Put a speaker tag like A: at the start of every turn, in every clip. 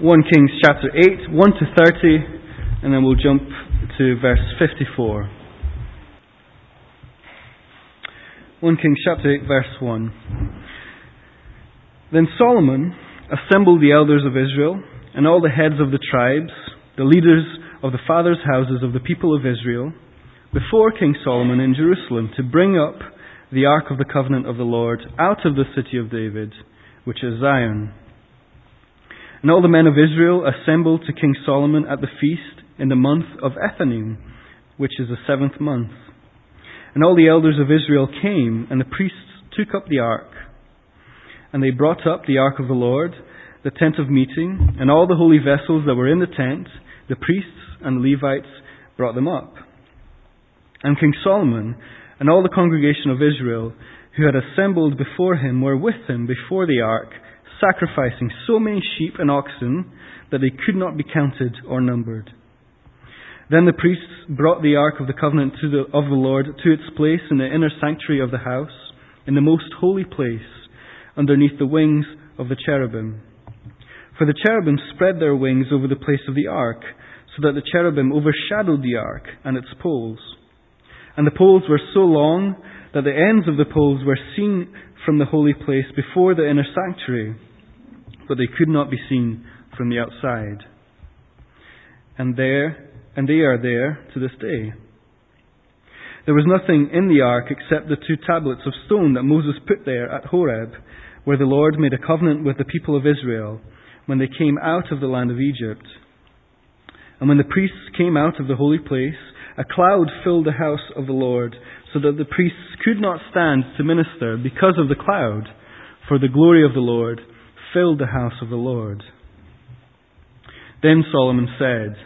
A: 1 Kings chapter 8, 1 to 30, and then we'll jump to verse 54. 1 Kings chapter 8, verse 1. Then Solomon assembled the elders of Israel and all the heads of the tribes, the leaders of the fathers' houses of the people of Israel, before King Solomon in Jerusalem to bring up the ark of the covenant of the Lord out of the city of David, which is Zion. And all the men of Israel assembled to King Solomon at the feast in the month of Ethanim, which is the seventh month. And all the elders of Israel came, and the priests took up the ark. And they brought up the ark of the Lord, the tent of meeting, and all the holy vessels that were in the tent, the priests and Levites brought them up. And King Solomon and all the congregation of Israel who had assembled before him were with him before the ark, sacrificing so many sheep and oxen that they could not be counted or numbered. Then the priests brought the ark of the covenant the, of the Lord to its place in the inner sanctuary of the house, in the most holy place, underneath the wings of the cherubim. For the cherubim spread their wings over the place of the ark, so that the cherubim overshadowed the ark and its poles. And the poles were so long that the ends of the poles were seen from the holy place before the inner sanctuary, but they could not be seen from the outside. And there, and they are there to this day. There was nothing in the ark except the two tablets of stone that Moses put there at Horeb, where the Lord made a covenant with the people of Israel when they came out of the land of Egypt. And when the priests came out of the holy place, a cloud filled the house of the Lord, so that the priests could not stand to minister because of the cloud, for the glory of the Lord filled the house of the Lord. Then Solomon said,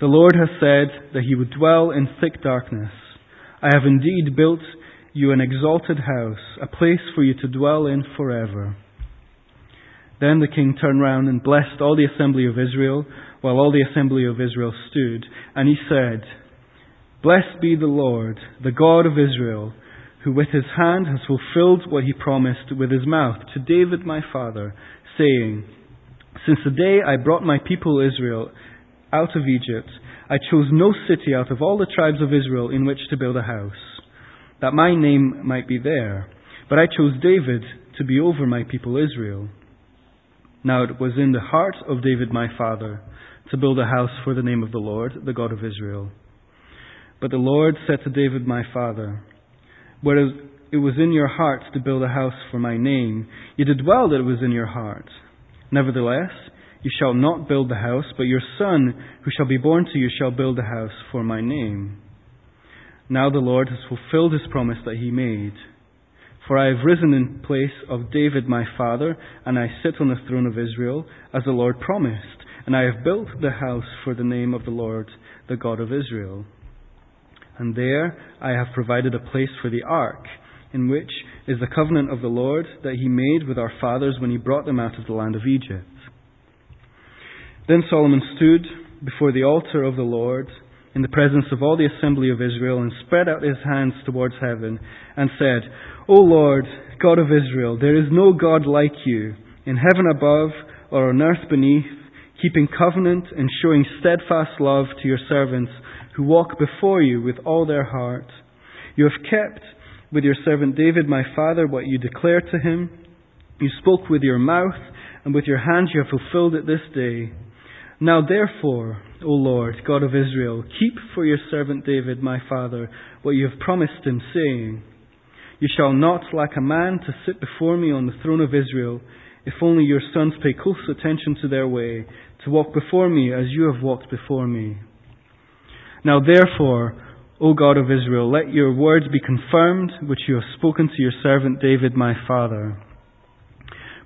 A: The Lord has said that he would dwell in thick darkness. I have indeed built you an exalted house, a place for you to dwell in forever. Then the king turned round and blessed all the assembly of Israel while all the assembly of Israel stood, and he said, Blessed be the Lord, the God of Israel, who with his hand has fulfilled what he promised with his mouth to David my father, saying, Since the day I brought my people Israel out of Egypt, I chose no city out of all the tribes of Israel in which to build a house, that my name might be there. But I chose David to be over my people Israel. Now it was in the heart of David my father to build a house for the name of the Lord, the God of Israel. But the Lord said to David my father, Whereas it was in your hearts to build a house for my name, you did well that it was in your heart. Nevertheless, you shall not build the house, but your son, who shall be born to you, shall build a house for my name. Now the Lord has fulfilled his promise that he made. For I have risen in place of David my father, and I sit on the throne of Israel, as the Lord promised and I have built the house for the name of the Lord, the God of Israel. And there I have provided a place for the ark, in which is the covenant of the Lord that he made with our fathers when he brought them out of the land of Egypt. Then Solomon stood before the altar of the Lord in the presence of all the assembly of Israel and spread out his hands towards heaven and said, O Lord, God of Israel, there is no God like you in heaven above or on earth beneath keeping covenant and showing steadfast love to your servants who walk before you with all their heart. You have kept with your servant David my father what you declared to him. You spoke with your mouth, and with your hands you have fulfilled it this day. Now therefore, O Lord, God of Israel, keep for your servant David my father what you have promised him, saying, You shall not lack a man to sit before me on the throne of Israel, if only your sons pay close attention to their way, to walk before me as you have walked before me. Now therefore, O God of Israel, let your words be confirmed, which you have spoken to your servant David my father.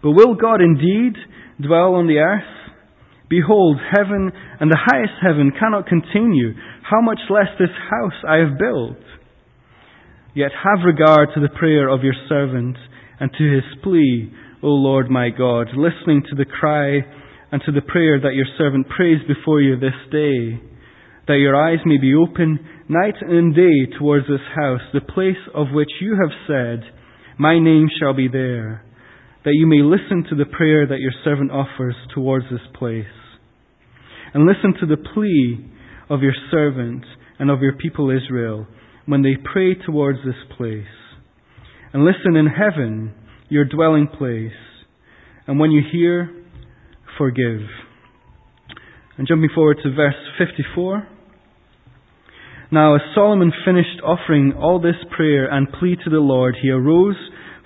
A: But will God indeed dwell on the earth? Behold, heaven and the highest heaven cannot contain you. How much less this house I have built? Yet have regard to the prayer of your servant and to his plea, O Lord my God, listening to the cry and to the prayer that your servant prays before you this day, that your eyes may be open night and day towards this house, the place of which you have said, My name shall be there. that you may listen to the prayer that your servant offers towards this place. And listen to the plea of your servant and of your people Israel when they pray towards this place. And listen in heaven, your dwelling place. And when you hear, forgive. And jumping forward to verse 54. Now, as Solomon finished offering all this prayer and plea to the Lord, he arose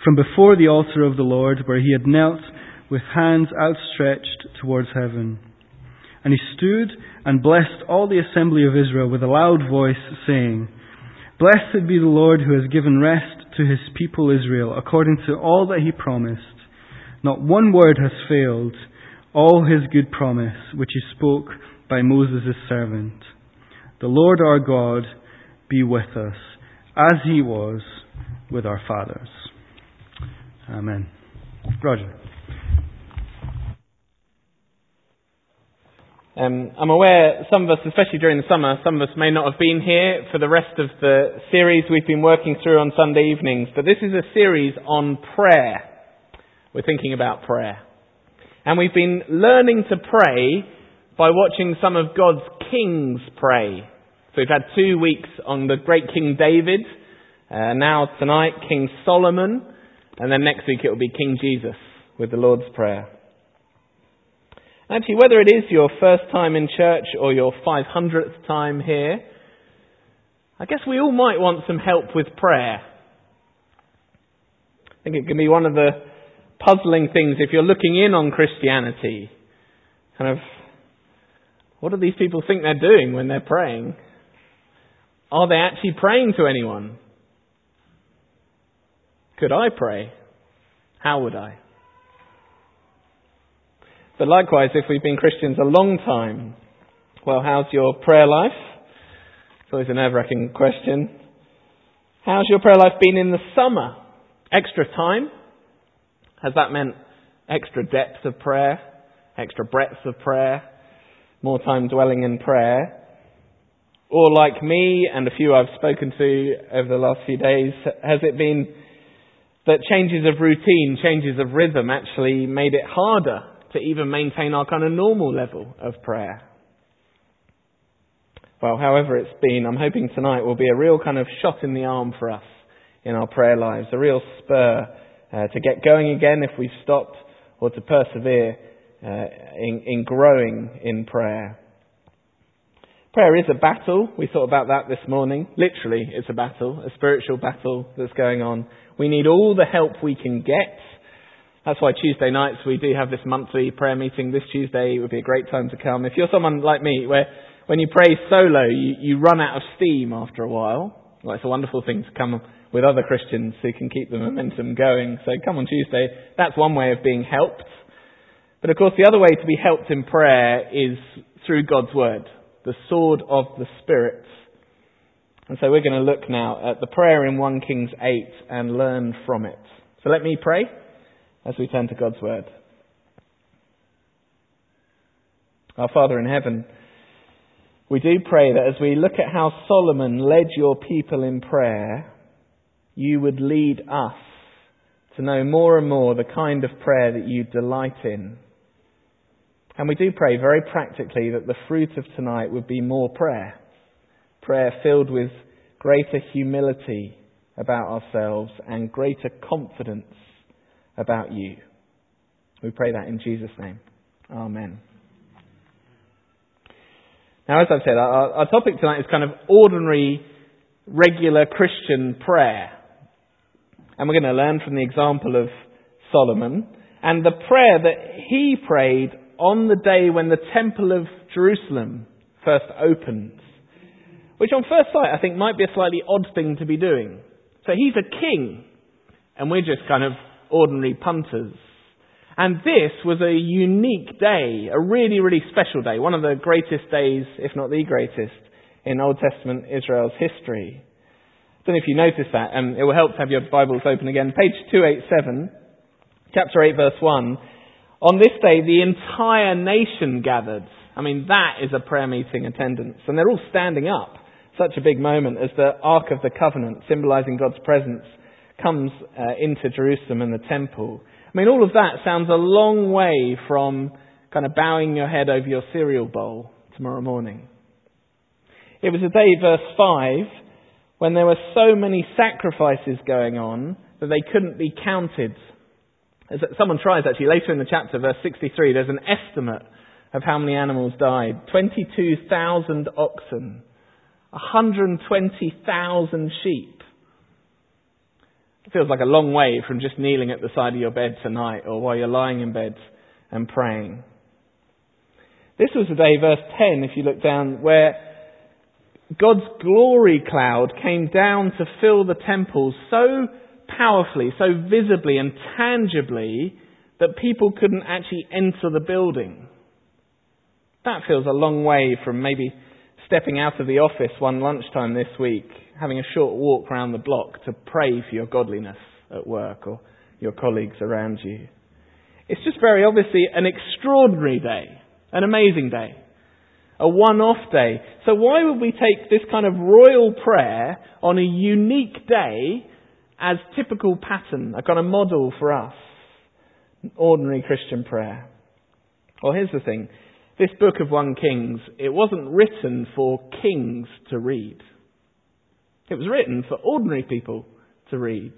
A: from before the altar of the Lord, where he had knelt with hands outstretched towards heaven. And he stood and blessed all the assembly of Israel with a loud voice, saying, Blessed be the Lord who has given rest to his people Israel, according to all that he promised. Not one word has failed, all his good promise, which he spoke by Moses servant. The Lord our God be with us, as he was with our fathers. Amen. Roger.
B: Um, I'm aware some of us, especially during the summer, some of us may not have been here for the rest of the series we've been working through on Sunday evenings, but this is a series on prayer. We're thinking about prayer. And we've been learning to pray by watching some of God's kings pray. So we've had two weeks on the great King David, uh, now tonight King Solomon, and then next week it will be King Jesus with the Lord's Prayer. Actually, whether it is your first time in church or your 500th time here, I guess we all might want some help with prayer. I think it can be one of the puzzling things if you're looking in on Christianity. Kind of, what do these people think they're doing when they're praying? Are they actually praying to anyone? Could I pray? How would I? But likewise, if we've been Christians a long time, well, how's your prayer life? It's always a nerve-wracking question. How's your prayer life been in the summer? Extra time? Has that meant extra depth of prayer? Extra breadth of prayer? More time dwelling in prayer? Or like me and a few I've spoken to over the last few days, has it been that changes of routine, changes of rhythm actually made it harder to even maintain our kind of normal level of prayer. Well, however it's been, I'm hoping tonight will be a real kind of shot in the arm for us in our prayer lives, a real spur uh, to get going again if we've stopped or to persevere uh, in, in growing in prayer. Prayer is a battle. We thought about that this morning. Literally, it's a battle, a spiritual battle that's going on. We need all the help we can get that's why Tuesday nights we do have this monthly prayer meeting. This Tuesday would be a great time to come. If you're someone like me, where when you pray solo, you, you run out of steam after a while, well, it's a wonderful thing to come with other Christians who can keep the momentum going. So come on Tuesday. That's one way of being helped. But of course, the other way to be helped in prayer is through God's Word, the sword of the Spirit. And so we're going to look now at the prayer in 1 Kings 8 and learn from it. So let me pray as we turn to God's Word. Our Father in heaven, we do pray that as we look at how Solomon led your people in prayer, you would lead us to know more and more the kind of prayer that you delight in. And we do pray very practically that the fruit of tonight would be more prayer. Prayer filled with greater humility about ourselves and greater confidence about you. We pray that in Jesus' name. Amen. Now, as I've said, our, our topic tonight is kind of ordinary, regular Christian prayer. And we're going to learn from the example of Solomon and the prayer that he prayed on the day when the Temple of Jerusalem first opens, Which on first sight I think might be a slightly odd thing to be doing. So he's a king, and we're just kind of ordinary punters. And this was a unique day, a really, really special day, one of the greatest days, if not the greatest, in Old Testament Israel's history. I don't know if you noticed that. Um, it will help to have your Bibles open again. Page 287, chapter 8, verse 1. On this day, the entire nation gathered. I mean, that is a prayer meeting attendance. And they're all standing up. Such a big moment as the Ark of the Covenant, symbolizing God's presence, comes uh, into Jerusalem and the temple. I mean, all of that sounds a long way from kind of bowing your head over your cereal bowl tomorrow morning. It was a day, verse 5, when there were so many sacrifices going on that they couldn't be counted. Someone tries actually later in the chapter, verse 63, there's an estimate of how many animals died 22,000 oxen, 120,000 sheep. It feels like a long way from just kneeling at the side of your bed tonight or while you're lying in bed and praying. This was the day, verse 10, if you look down, where God's glory cloud came down to fill the temple so powerfully, so visibly and tangibly that people couldn't actually enter the building. That feels a long way from maybe stepping out of the office one lunchtime this week, having a short walk around the block to pray for your godliness at work or your colleagues around you. It's just very obviously an extraordinary day, an amazing day a one-off day. So why would we take this kind of royal prayer on a unique day as typical pattern, a kind of model for us? Ordinary Christian prayer. Well, here's the thing. This book of 1 Kings, it wasn't written for kings to read. It was written for ordinary people to read.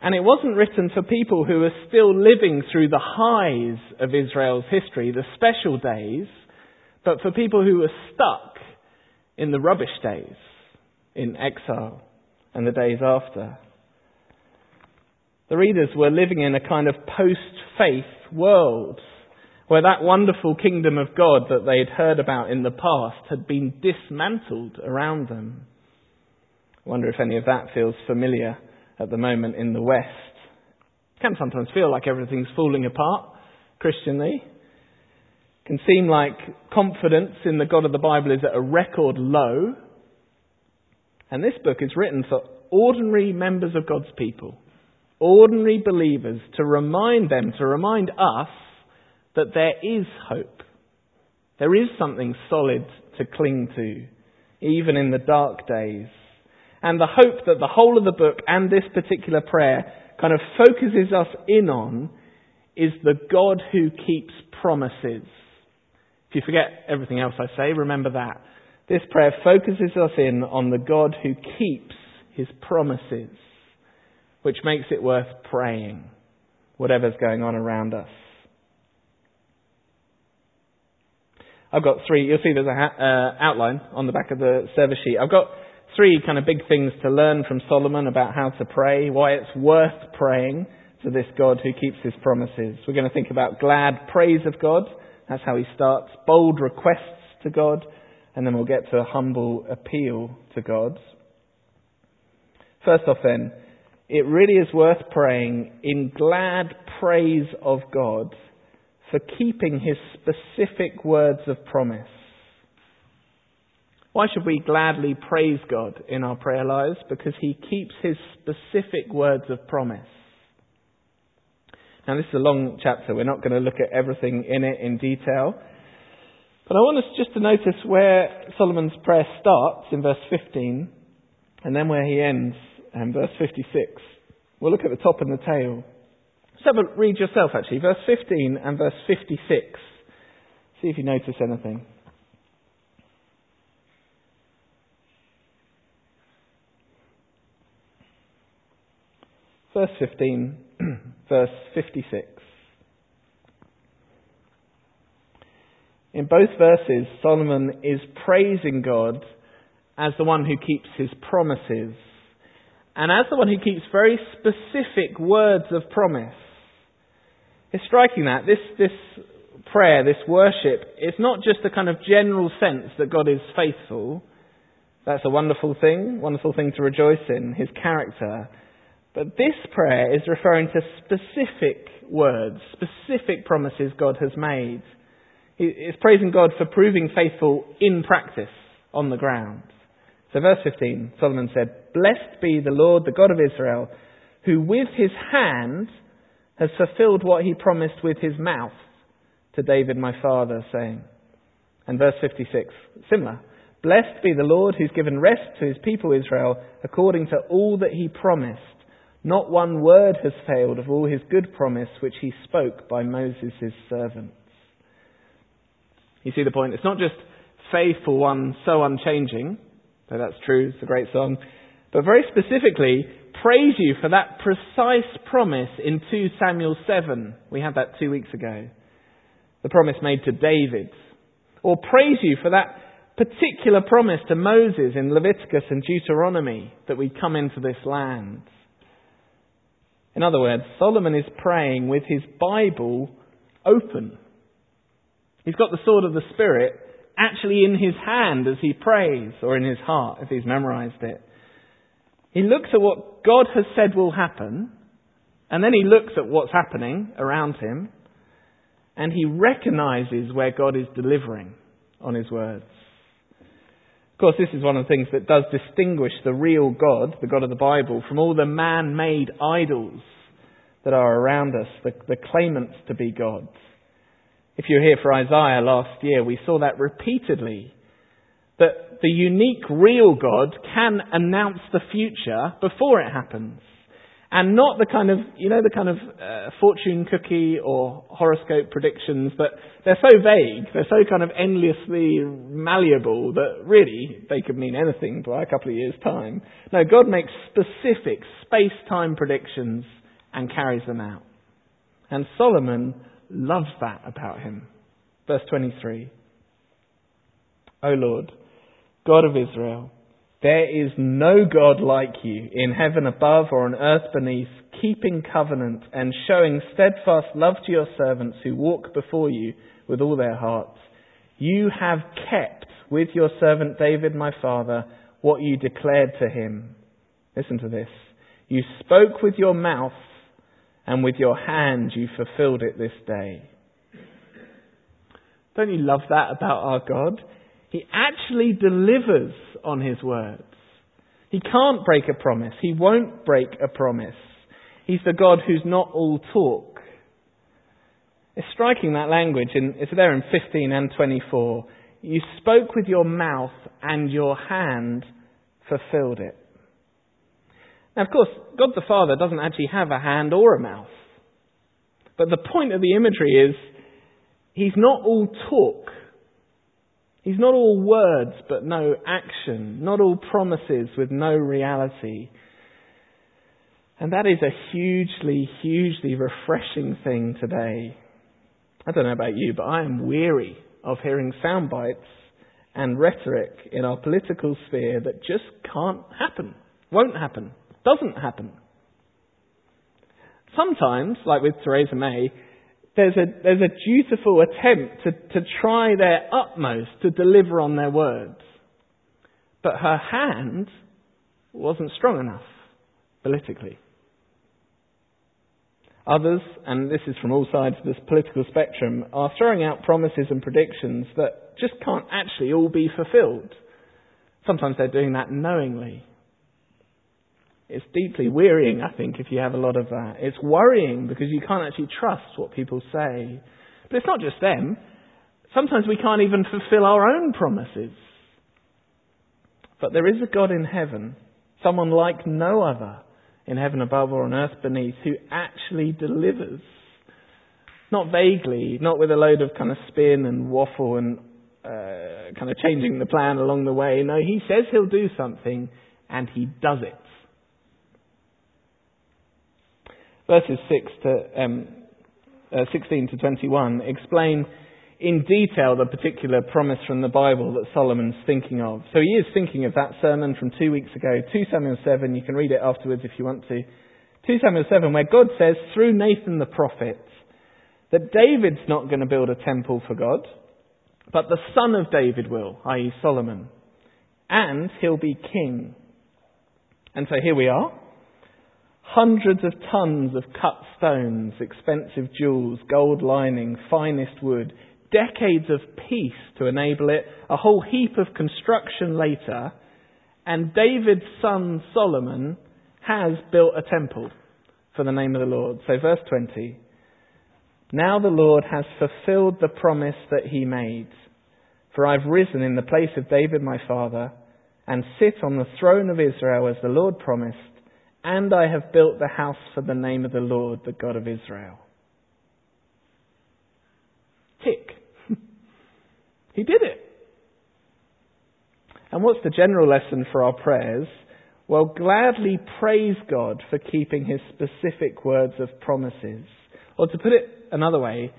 B: And it wasn't written for people who are still living through the highs of Israel's history, the special days, but for people who were stuck in the rubbish days, in exile, and the days after. The readers were living in a kind of post-faith world where that wonderful kingdom of God that they had heard about in the past had been dismantled around them. I wonder if any of that feels familiar at the moment in the West. It can sometimes feel like everything's falling apart Christianly It can seem like confidence in the God of the Bible is at a record low. And this book is written for ordinary members of God's people, ordinary believers, to remind them, to remind us that there is hope. There is something solid to cling to, even in the dark days. And the hope that the whole of the book and this particular prayer kind of focuses us in on is the God who keeps promises. If you forget everything else I say, remember that. This prayer focuses us in on the God who keeps his promises, which makes it worth praying, whatever's going on around us. I've got three, you'll see there's an uh, outline on the back of the service sheet. I've got three kind of big things to learn from Solomon about how to pray, why it's worth praying to this God who keeps his promises. We're going to think about glad praise of God. That's how he starts. Bold requests to God, and then we'll get to a humble appeal to God. First off, then, it really is worth praying in glad praise of God for keeping his specific words of promise. Why should we gladly praise God in our prayer lives? Because he keeps his specific words of promise. Now, this is a long chapter. We're not going to look at everything in it in detail. But I want us just to notice where Solomon's prayer starts in verse 15 and then where he ends in verse 56. We'll look at the top and the tail. So read yourself actually, verse 15 and verse 56. See if you notice anything. Verse 15 verse 56. In both verses, Solomon is praising God as the one who keeps his promises and as the one who keeps very specific words of promise. It's striking that this, this prayer, this worship, it's not just a kind of general sense that God is faithful. That's a wonderful thing, wonderful thing to rejoice in, his character. But this prayer is referring to specific words, specific promises God has made. It's praising God for proving faithful in practice on the ground. So verse 15, Solomon said, Blessed be the Lord, the God of Israel, who with his hand has fulfilled what he promised with his mouth to David my father, saying. And verse 56, similar. Blessed be the Lord who's given rest to his people Israel according to all that he promised Not one word has failed of all his good promise which he spoke by Moses his servant. You see the point? It's not just faithful one, so unchanging, though that's true, it's a great song, but very specifically, praise you for that precise promise in 2 Samuel 7. We had that two weeks ago. The promise made to David. Or praise you for that particular promise to Moses in Leviticus and Deuteronomy that we come into this land. In other words, Solomon is praying with his Bible open. He's got the sword of the Spirit actually in his hand as he prays, or in his heart if he's memorized it. He looks at what God has said will happen, and then he looks at what's happening around him, and he recognizes where God is delivering on his words. Of course, this is one of the things that does distinguish the real God, the God of the Bible, from all the man made idols that are around us, the, the claimants to be gods. If you're here for Isaiah last year, we saw that repeatedly. That the unique real God can announce the future before it happens. And not the kind of, you know, the kind of uh, fortune cookie or horoscope predictions that they're so vague, they're so kind of endlessly malleable that really they could mean anything by a couple of years' time. No, God makes specific space-time predictions and carries them out. And Solomon loves that about him. Verse 23. O Lord, God of Israel, there is no God like you in heaven above or on earth beneath, keeping covenant and showing steadfast love to your servants who walk before you with all their hearts. You have kept with your servant David my father what you declared to him. Listen to this. You spoke with your mouth and with your hand you fulfilled it this day. Don't you love that about our God? He actually delivers on his words. He can't break a promise. He won't break a promise. He's the God who's not all talk. It's striking that language, and it's there in 15 and 24. You spoke with your mouth, and your hand fulfilled it. Now, of course, God the Father doesn't actually have a hand or a mouth. But the point of the imagery is He's not all talk. He's not all words but no action. Not all promises with no reality. And that is a hugely, hugely refreshing thing today. I don't know about you, but I am weary of hearing sound bites and rhetoric in our political sphere that just can't happen, won't happen. Doesn't happen. Sometimes, like with Theresa May, there's a, there's a dutiful attempt to, to try their utmost to deliver on their words. But her hand wasn't strong enough politically. Others, and this is from all sides of this political spectrum, are throwing out promises and predictions that just can't actually all be fulfilled. Sometimes they're doing that knowingly. It's deeply wearying, I think, if you have a lot of that. It's worrying because you can't actually trust what people say. But it's not just them. Sometimes we can't even fulfill our own promises. But there is a God in heaven, someone like no other in heaven above or on earth beneath, who actually delivers. Not vaguely, not with a load of kind of spin and waffle and uh, kind of changing the plan along the way. No, he says he'll do something and he does it. Verses 6 to, um, uh, 16 to 21 explain in detail the particular promise from the Bible that Solomon's thinking of. So he is thinking of that sermon from two weeks ago, 2 Samuel 7. You can read it afterwards if you want to. 2 Samuel 7, where God says through Nathan the prophet that David's not going to build a temple for God, but the son of David will, i.e., Solomon. And he'll be king. And so here we are. Hundreds of tons of cut stones, expensive jewels, gold lining, finest wood, decades of peace to enable it, a whole heap of construction later, and David's son Solomon has built a temple for the name of the Lord. So, verse 20 Now the Lord has fulfilled the promise that he made. For I've risen in the place of David my father, and sit on the throne of Israel as the Lord promised and I have built the house for the name of the Lord, the God of Israel. Tick. he did it. And what's the general lesson for our prayers? Well, gladly praise God for keeping his specific words of promises. Or to put it another way,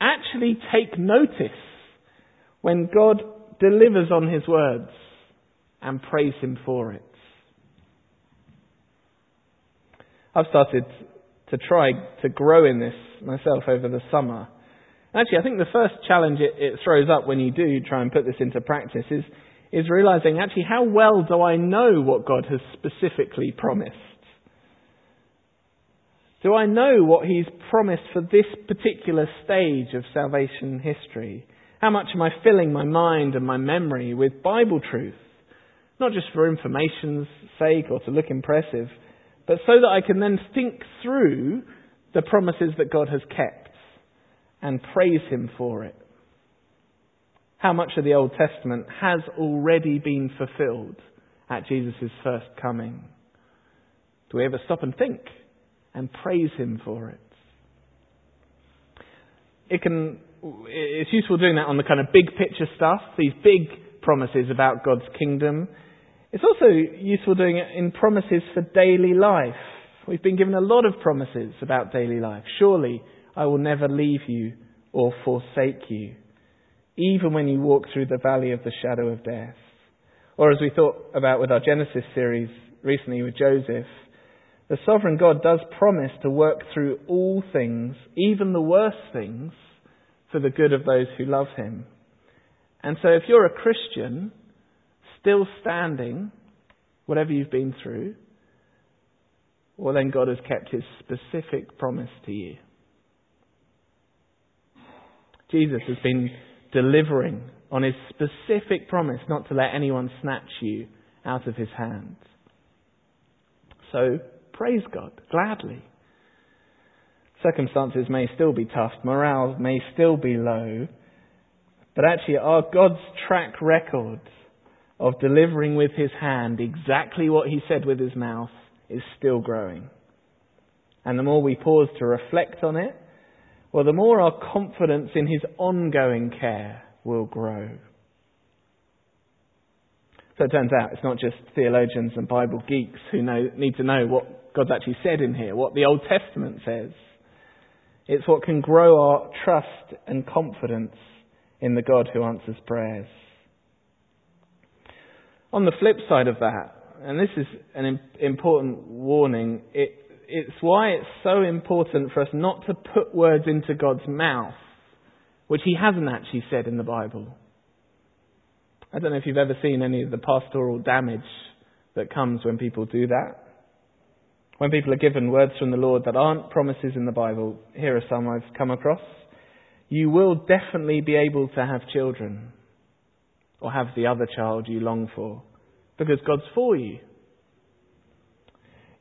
B: actually take notice when God delivers on his words and praise him for it. I've started to try to grow in this myself over the summer. Actually, I think the first challenge it, it throws up when you do try and put this into practice is, is realizing actually how well do I know what God has specifically promised? Do I know what He's promised for this particular stage of salvation history? How much am I filling my mind and my memory with Bible truth? Not just for information's sake or to look impressive, but so that I can then think through the promises that God has kept and praise Him for it. How much of the Old Testament has already been fulfilled at Jesus' first coming? Do we ever stop and think and praise Him for it? It can, it's useful doing that on the kind of big picture stuff, these big promises about God's kingdom it's also useful doing it in promises for daily life. We've been given a lot of promises about daily life. Surely I will never leave you or forsake you, even when you walk through the valley of the shadow of death. Or as we thought about with our Genesis series recently with Joseph, the sovereign God does promise to work through all things, even the worst things, for the good of those who love him. And so if you're a Christian, still standing, whatever you've been through, well, then God has kept his specific promise to you. Jesus has been delivering on his specific promise not to let anyone snatch you out of his hands. So, praise God, gladly. Circumstances may still be tough, morale may still be low, but actually, our God's track record of delivering with his hand exactly what he said with his mouth is still growing. And the more we pause to reflect on it, well, the more our confidence in his ongoing care will grow. So it turns out it's not just theologians and Bible geeks who know, need to know what God's actually said in here, what the Old Testament says. It's what can grow our trust and confidence in the God who answers prayers. On the flip side of that, and this is an important warning, it, it's why it's so important for us not to put words into God's mouth, which He hasn't actually said in the Bible. I don't know if you've ever seen any of the pastoral damage that comes when people do that. When people are given words from the Lord that aren't promises in the Bible, here are some I've come across. You will definitely be able to have children or have the other child you long for because God's for you.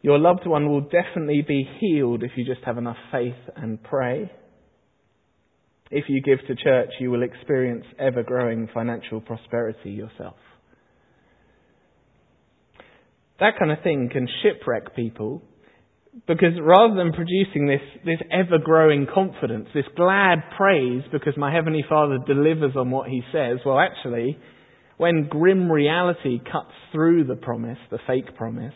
B: Your loved one will definitely be healed if you just have enough faith and pray. If you give to church, you will experience ever growing financial prosperity yourself. That kind of thing can shipwreck people because rather than producing this, this ever growing confidence, this glad praise because my Heavenly Father delivers on what He says, well, actually, when grim reality cuts through the promise, the fake promise,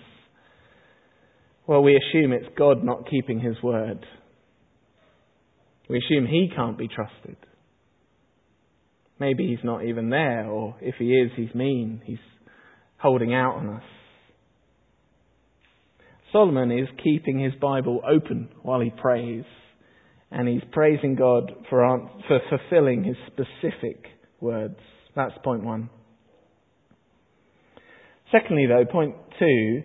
B: well, we assume it's God not keeping his word. We assume he can't be trusted. Maybe he's not even there, or if he is, he's mean. He's holding out on us. Solomon is keeping his Bible open while he prays, and he's praising God for, for fulfilling his specific words. That's point one. Secondly, though, point two,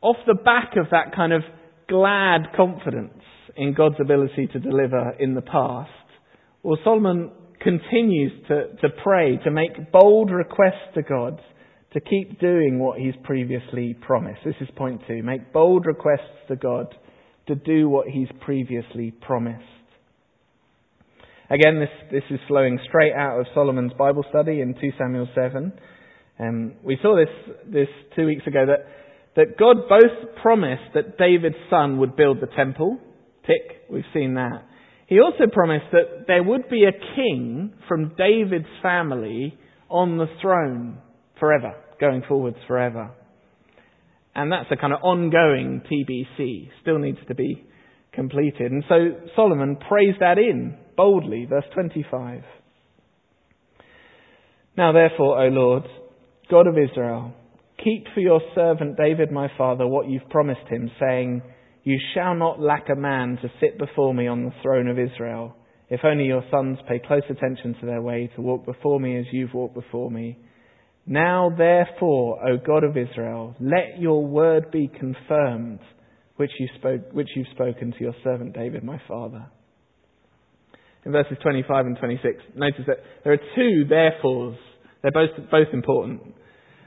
B: off the back of that kind of glad confidence in God's ability to deliver in the past, well, Solomon continues to, to pray, to make bold requests to God to keep doing what he's previously promised. This is point two. Make bold requests to God to do what he's previously promised. Again, this, this is flowing straight out of Solomon's Bible study in 2 Samuel 7. Um, we saw this, this two weeks ago that that God both promised that David's son would build the temple. Tick, we've seen that. He also promised that there would be a king from David's family on the throne forever, going forwards forever. And that's a kind of ongoing TBC, still needs to be completed. And so Solomon prays that in boldly, verse 25. Now therefore, O Lord, God of Israel, keep for your servant David my father what you've promised him, saying, You shall not lack a man to sit before me on the throne of Israel, if only your sons pay close attention to their way to walk before me as you've walked before me. Now therefore, O God of Israel, let your word be confirmed, which, you spoke, which you've spoken to your servant David my father. In verses 25 and 26, notice that there are two therefores. They're both, both important.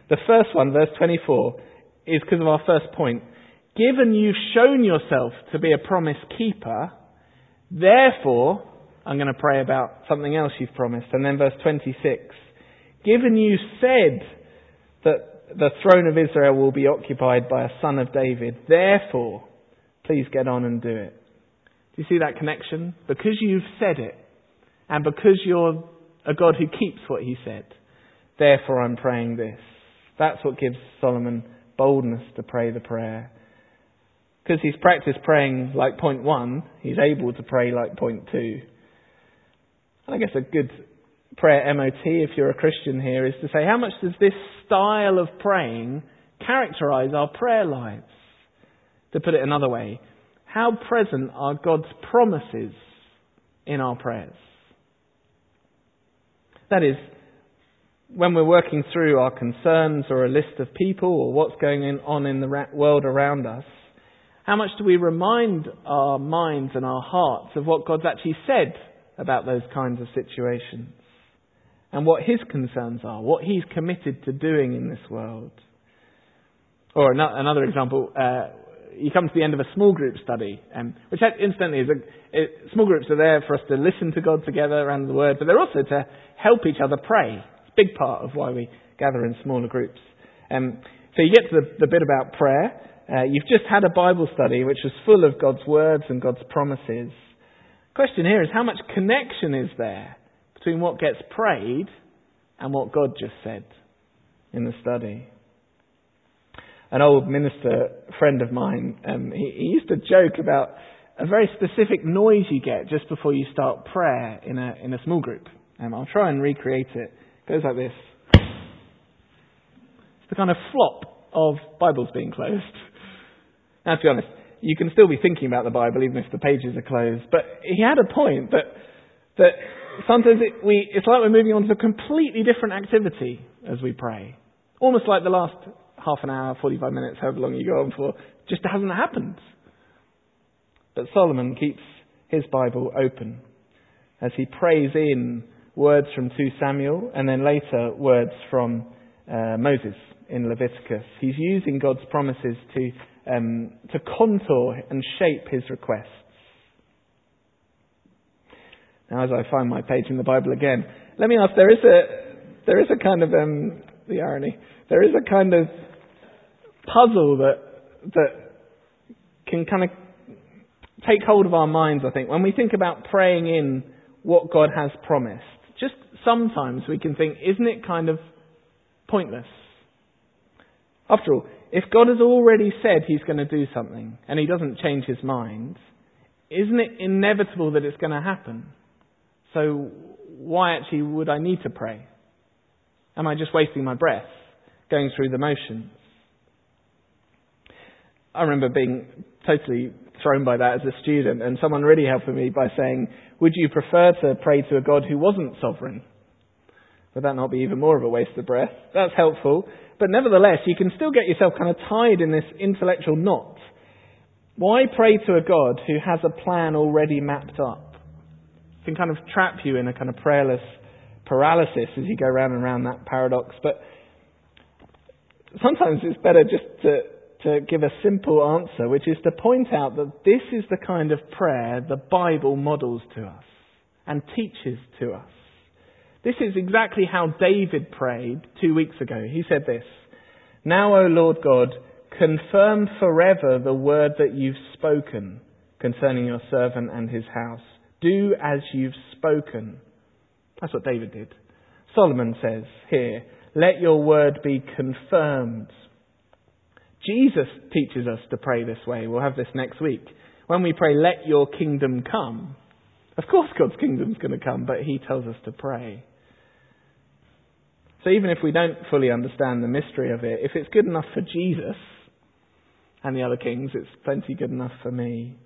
B: The first one, verse 24, is because of our first point. Given you've shown yourself to be a promise keeper, therefore, I'm going to pray about something else you've promised. And then verse 26. Given you said that the throne of Israel will be occupied by a son of David, therefore, please get on and do it. Do you see that connection? Because you've said it, and because you're a God who keeps what he said, therefore I'm praying this. That's what gives Solomon boldness to pray the prayer. Because he's practiced praying like point one, he's able to pray like point two. And I guess a good prayer MOT, if you're a Christian here, is to say, how much does this style of praying characterize our prayer lives? To put it another way, how present are God's promises in our prayers? That is, when we're working through our concerns or a list of people or what's going on in the world around us, how much do we remind our minds and our hearts of what God's actually said about those kinds of situations? And what His concerns are, what He's committed to doing in this world? Or another example, uh, you come to the end of a small group study, um, which incidentally is a, it, small groups are there for us to listen to God together around the Word, but they're also to help each other pray big part of why we gather in smaller groups. Um, so you get to the, the bit about prayer. Uh, you've just had a Bible study which was full of God's words and God's promises. Question here is how much connection is there between what gets prayed and what God just said in the study? An old minister friend of mine, um, he, he used to joke about a very specific noise you get just before you start prayer in a, in a small group. Um, I'll try and recreate it goes like this. It's the kind of flop of Bibles being closed. Now, to be honest, you can still be thinking about the Bible even if the pages are closed. But he had a point that that sometimes it, we, it's like we're moving on to a completely different activity as we pray. Almost like the last half an hour, 45 minutes, however long you go on for, just hasn't happened. But Solomon keeps his Bible open as he prays in words from 2 Samuel, and then later words from uh, Moses in Leviticus. He's using God's promises to, um, to contour and shape his requests. Now, as I find my page in the Bible again, let me ask: there is a there is a kind of um, the irony. There is a kind of puzzle that that can kind of take hold of our minds. I think when we think about praying in what God has promised sometimes we can think, isn't it kind of pointless? After all, if God has already said he's going to do something and he doesn't change his mind, isn't it inevitable that it's going to happen? So why actually would I need to pray? Am I just wasting my breath going through the motions? I remember being totally thrown by that as a student and someone really helping me by saying, would you prefer to pray to a God who wasn't sovereign? Would that not be even more of a waste of breath? That's helpful. But nevertheless, you can still get yourself kind of tied in this intellectual knot. Why pray to a God who has a plan already mapped up? It can kind of trap you in a kind of prayerless paralysis as you go round and round that paradox. But sometimes it's better just to to give a simple answer, which is to point out that this is the kind of prayer the Bible models to us and teaches to us. This is exactly how David prayed two weeks ago. He said this Now, O Lord God, confirm forever the word that you've spoken concerning your servant and his house. Do as you've spoken. That's what David did. Solomon says here, let your word be confirmed. Jesus teaches us to pray this way. We'll have this next week. When we pray, let your kingdom come, of course God's kingdom's going to come, but he tells us to pray. So even if we don't fully understand the mystery of it, if it's good enough for Jesus and the other kings, it's plenty good enough for me.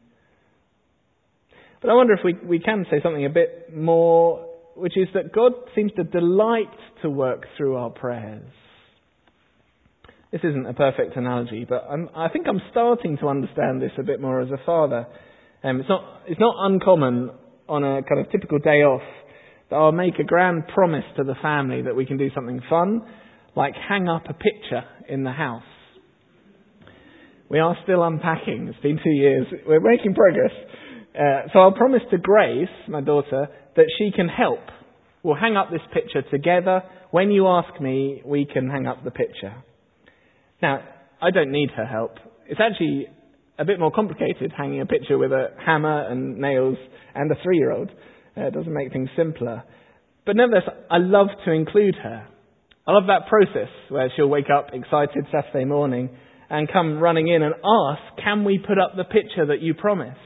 B: But I wonder if we, we can say something a bit more, which is that God seems to delight to work through our prayers. This isn't a perfect analogy, but I'm, i think I'm starting to understand this a bit more as a father. Um, it's, not, it's not uncommon on a kind of typical day off that I'll make a grand promise to the family that we can do something fun, like hang up a picture in the house. We are still unpacking. It's been two years. We're making progress. Uh, so I'll promise to Grace, my daughter, that she can help. We'll hang up this picture together. When you ask me, we can hang up the picture. Now, I don't need her help. It's actually a bit more complicated hanging a picture with a hammer and nails and a three year old. Uh, it doesn't make things simpler. But nevertheless, I love to include her. I love that process where she'll wake up excited Saturday morning and come running in and ask, Can we put up the picture that you promised?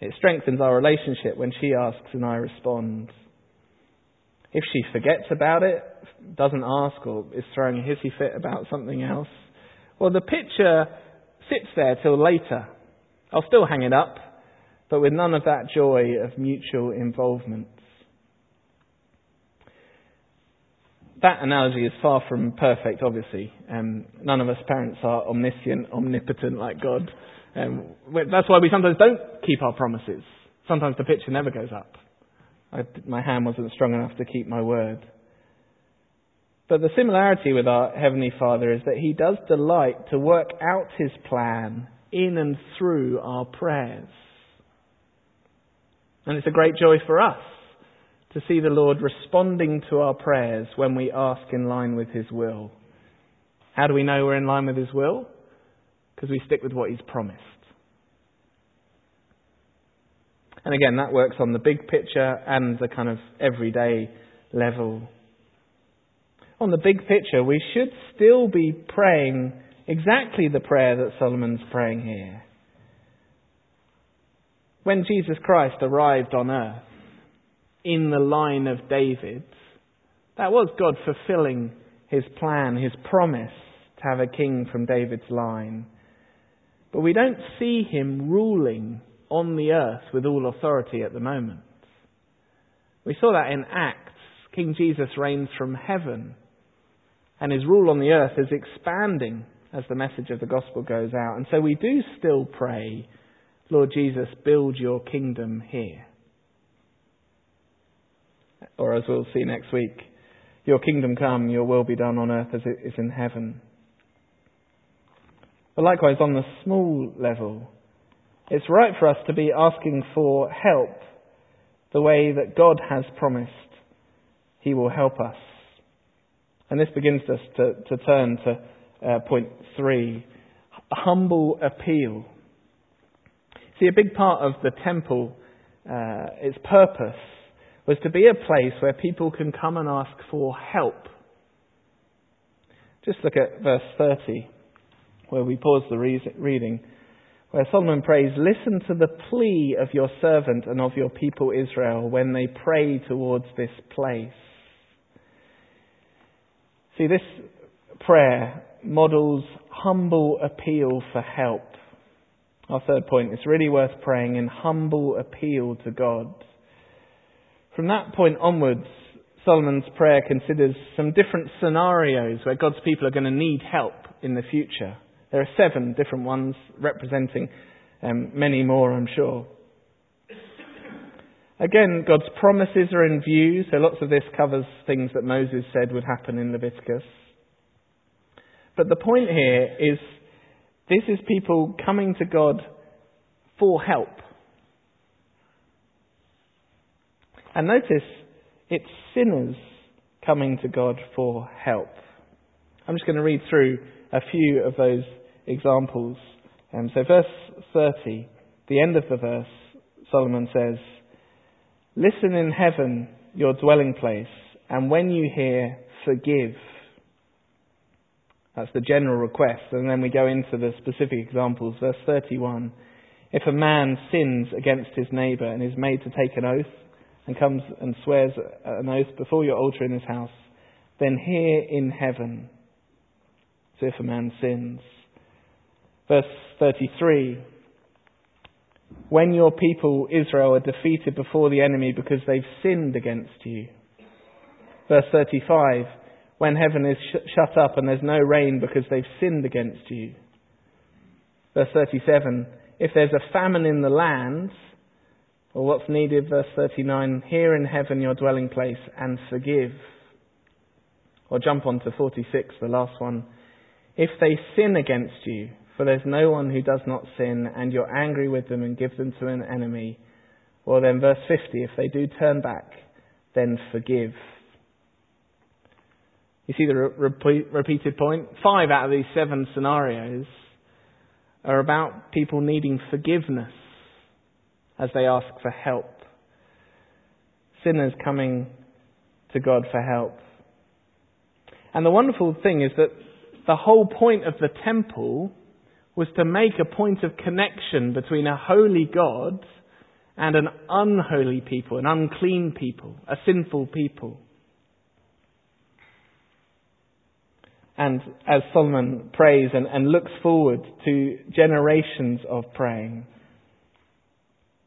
B: It strengthens our relationship when she asks and I respond. If she forgets about it, doesn't ask, or is throwing a hissy fit about something else, well, the picture sits there till later. I'll still hang it up, but with none of that joy of mutual involvement. That analogy is far from perfect, obviously. Um, none of us parents are omniscient, omnipotent like God. Um, that's why we sometimes don't keep our promises. Sometimes the picture never goes up. I, my hand wasn't strong enough to keep my word. But the similarity with our Heavenly Father is that He does delight to work out His plan in and through our prayers. And it's a great joy for us to see the Lord responding to our prayers when we ask in line with His will. How do we know we're in line with His will? Because we stick with what He's promised. And again, that works on the big picture and the kind of everyday level. On the big picture, we should still be praying exactly the prayer that Solomon's praying here. When Jesus Christ arrived on earth in the line of David, that was God fulfilling his plan, his promise to have a king from David's line. But we don't see him ruling on the earth with all authority at the moment. We saw that in Acts. King Jesus reigns from heaven, and his rule on the earth is expanding as the message of the gospel goes out. And so we do still pray Lord Jesus, build your kingdom here. Or as we'll see next week, your kingdom come, your will be done on earth as it is in heaven. But likewise, on the small level, it's right for us to be asking for help the way that God has promised He will help us. And this begins us to, to turn to uh, point three humble appeal. See, a big part of the temple, uh, its purpose, was to be a place where people can come and ask for help. Just look at verse 30, where we pause the reading, where Solomon prays, Listen to the plea of your servant and of your people Israel when they pray towards this place. See, this prayer models humble appeal for help. Our third point, it's really worth praying in humble appeal to God. From that point onwards, Solomon's prayer considers some different scenarios where God's people are going to need help in the future. There are seven different ones representing um, many more, I'm sure. Again, God's promises are in view, so lots of this covers things that Moses said would happen in Leviticus. But the point here is this is people coming to God for help. And notice, it's sinners coming to God for help. I'm just going to read through a few of those examples. So, verse 30, the end of the verse, Solomon says, Listen in heaven, your dwelling place, and when you hear, forgive. That's the general request. And then we go into the specific examples. Verse 31. If a man sins against his neighbour and is made to take an oath, and comes and swears an oath before your altar in his house, then hear in heaven, so if a man sins. Verse 33 When your people Israel are defeated before the enemy because they've sinned against you. Verse 35 When heaven is sh- shut up and there's no rain because they've sinned against you. Verse 37 If there's a famine in the land, or what's needed, verse 39 Hear in heaven your dwelling place and forgive. Or jump on to 46, the last one. If they sin against you, for there's no one who does not sin, and you're angry with them and give them to an enemy. Well, then, verse 50, if they do turn back, then forgive. You see the re- repeated point? Five out of these seven scenarios are about people needing forgiveness as they ask for help. Sinners coming to God for help. And the wonderful thing is that the whole point of the temple was to make a point of connection between a holy God and an unholy people, an unclean people, a sinful people. And as Solomon prays and, and looks forward to generations of praying,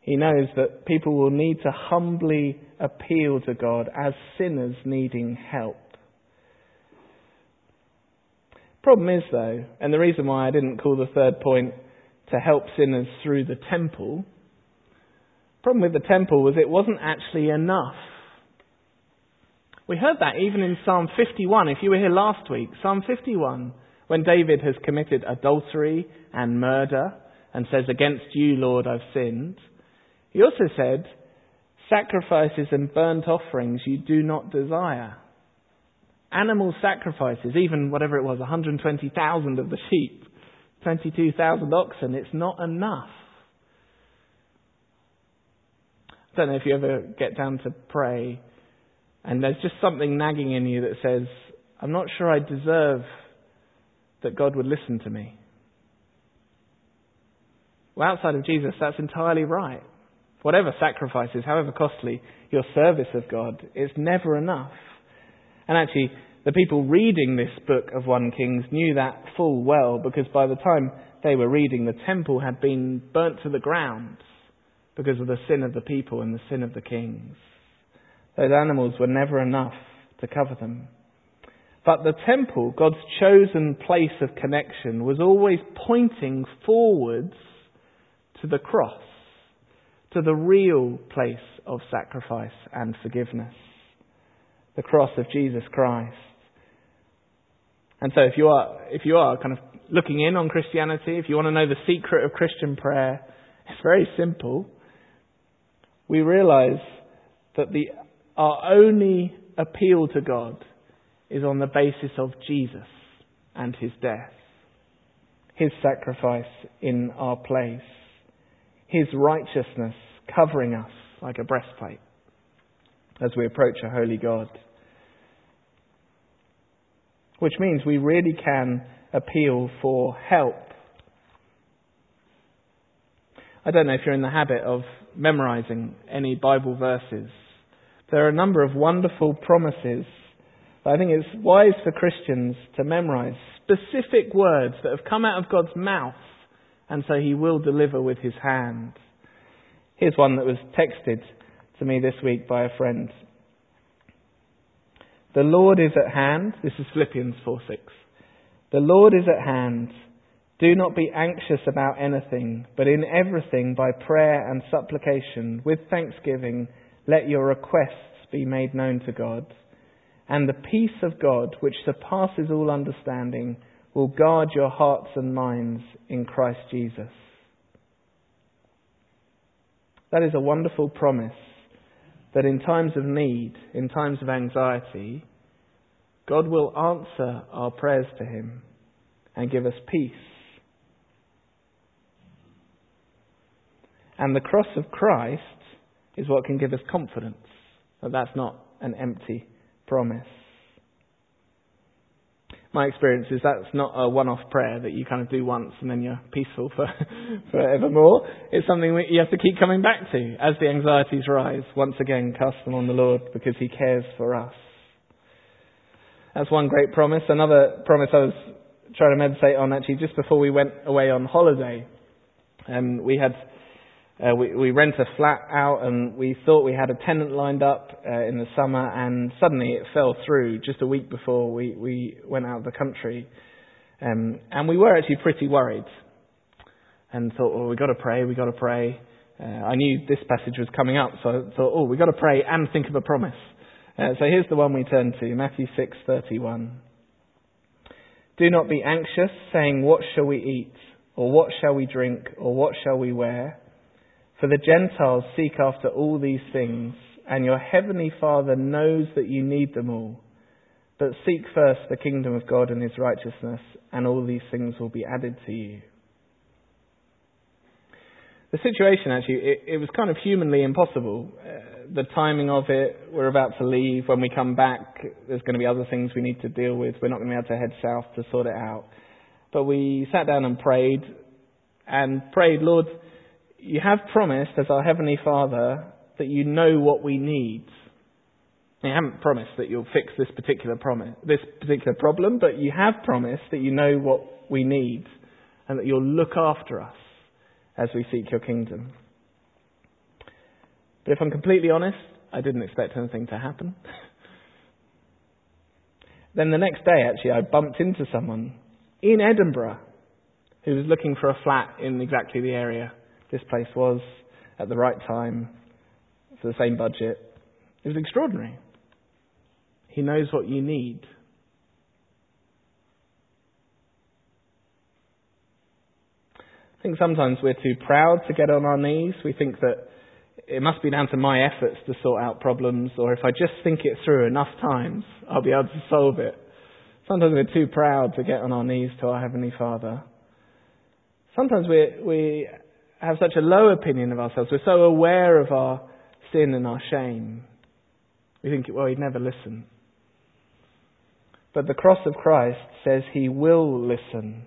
B: he knows that people will need to humbly appeal to God as sinners needing help. Problem is, though, and the reason why I didn't call the third point to help sinners through the temple, problem with the temple was it wasn't actually enough. We heard that even in Psalm 51. If you were here last week, Psalm 51, when David has committed adultery and murder and says, Against you, Lord, I've sinned. He also said, Sacrifices and burnt offerings you do not desire animal sacrifices, even whatever it was, 120,000 of the sheep, 22,000 oxen, it's not enough. I don't know if you ever get down to pray and there's just something nagging in you that says, I'm not sure I deserve that God would listen to me. Well, outside of Jesus, that's entirely right. Whatever sacrifices, however costly, your service of God is never enough. And actually, the people reading this book of 1 Kings knew that full well because by the time they were reading, the temple had been burnt to the ground because of the sin of the people and the sin of the kings. Those animals were never enough to cover them. But the temple, God's chosen place of connection, was always pointing forwards to the cross, to the real place of sacrifice and forgiveness the cross of Jesus Christ. And so if you are, if you are kind of looking in on Christianity, if you want to know the secret of Christian prayer, it's very simple. We realize that the, our only appeal to God is on the basis of Jesus and his death, his sacrifice in our place, his righteousness covering us like a breastplate as we approach a holy God which means we really can appeal for help. I don't know if you're in the habit of memorizing any Bible verses. There are a number of wonderful promises. I think it's wise for Christians to memorize specific words that have come out of God's mouth, and so He will deliver with His hand. Here's one that was texted to me this week by a friend. The Lord is at hand. This is Philippians 4 6. The Lord is at hand. Do not be anxious about anything, but in everything by prayer and supplication, with thanksgiving, let your requests be made known to God. And the peace of God, which surpasses all understanding, will guard your hearts and minds in Christ Jesus. That is a wonderful promise that in times of need, in times of anxiety, God will answer our prayers to Him and give us peace. And the cross of Christ is what can give us confidence that that's not an empty promise. My experience is that's not a one-off prayer that you kind of do once and then you're peaceful for forevermore. It's something that you have to keep coming back to as the anxieties rise. Once again, cast them on the Lord because He cares for us. That's one great promise. Another promise I was trying to meditate on actually just before we went away on holiday. Um, we had uh, we, we rent a flat out and we thought we had a tenant lined up uh, in the summer and suddenly it fell through just a week before we, we went out of the country. Um, and we were actually pretty worried and thought, well, we've got to pray, we've got to pray. Uh, I knew this passage was coming up, so I thought, oh, we've got to pray and think of a promise. Uh, so here's the one we turn to, Matthew 6:31. Do not be anxious, saying, What shall we eat? Or what shall we drink? Or what shall we wear? For the Gentiles seek after all these things, and your heavenly Father knows that you need them all. But seek first the kingdom of God and his righteousness, and all these things will be added to you. The situation actually, it, it was kind of humanly impossible. Uh, the timing of it, we're about to leave. When we come back, there's going to be other things we need to deal with. We're not going to be able to head south to sort it out. But we sat down and prayed, and prayed, Lord, you have promised as our Heavenly Father that you know what we need. You haven't promised that you'll fix this particular promise, this particular problem, but you have promised that you know what we need and that you'll look after us as we seek your kingdom. But if I'm completely honest, I didn't expect anything to happen. then the next day, actually, I bumped into someone in Edinburgh who was looking for a flat in exactly the area this place was at the right time for the same budget. It was extraordinary. He knows what you need. Think sometimes we're too proud to get on our knees. We think that it must be down to my efforts to sort out problems, or if I just think it through enough times, I'll be able to solve it. Sometimes we're too proud to get on our knees to our Heavenly Father. Sometimes we, we have such a low opinion of ourselves. We're so aware of our sin and our shame. We think, well, he'd never listen. But the cross of Christ says he will listen.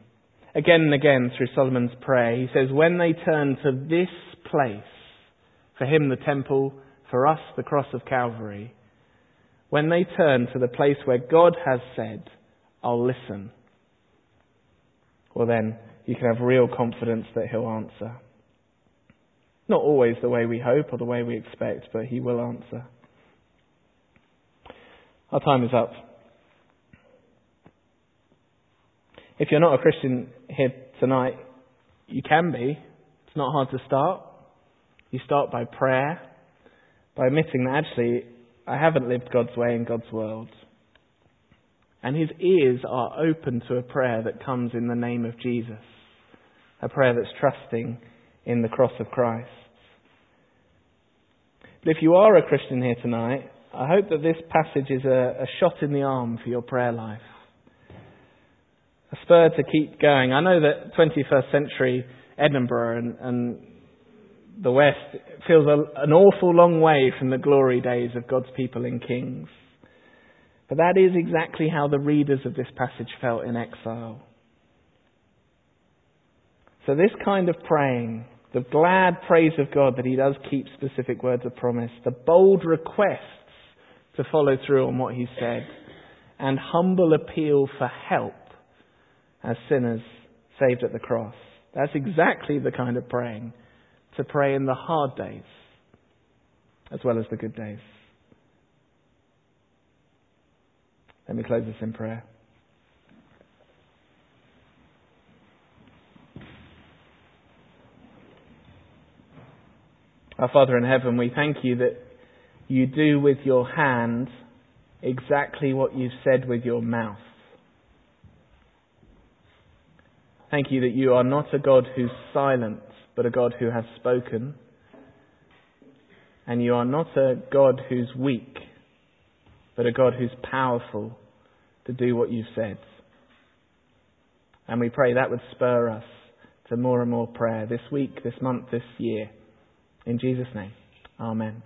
B: Again and again through Solomon's prayer, he says, when they turn to this place, for him the temple, for us the cross of Calvary, when they turn to the place where God has said, I'll listen, well then you can have real confidence that he'll answer. Not always the way we hope or the way we expect, but He will answer. Our time is up. If you're not a Christian here tonight, you can be. It's not hard to start. You start by prayer, by admitting that actually I haven't lived God's way in God's world. And his ears are open to a prayer that comes in the name of Jesus, a prayer that's trusting in the cross of Christ. But if you are a Christian here tonight, I hope that this passage is a, a shot in the arm for your prayer life. A spur to keep going. I know that 21st century Edinburgh and, and the West feels a, an awful long way from the glory days of God's people in Kings. But that is exactly how the readers of this passage felt in exile. So, this kind of praying, the glad praise of God that He does keep specific words of promise, the bold requests to follow through on what He said, and humble appeal for help as sinners saved at the cross. That's exactly the kind of praying to pray in the hard days as well as the good days. Let me close this in prayer. Our Father in heaven, we thank you that you do with your hand exactly what you've said with your mouth. Thank you that you are not a God who's silent, but a God who has spoken. And you are not a God who's weak, but a God who's powerful to do what you've said. And we pray that would spur us to more and more prayer this week, this month, this year. In Jesus' name, Amen.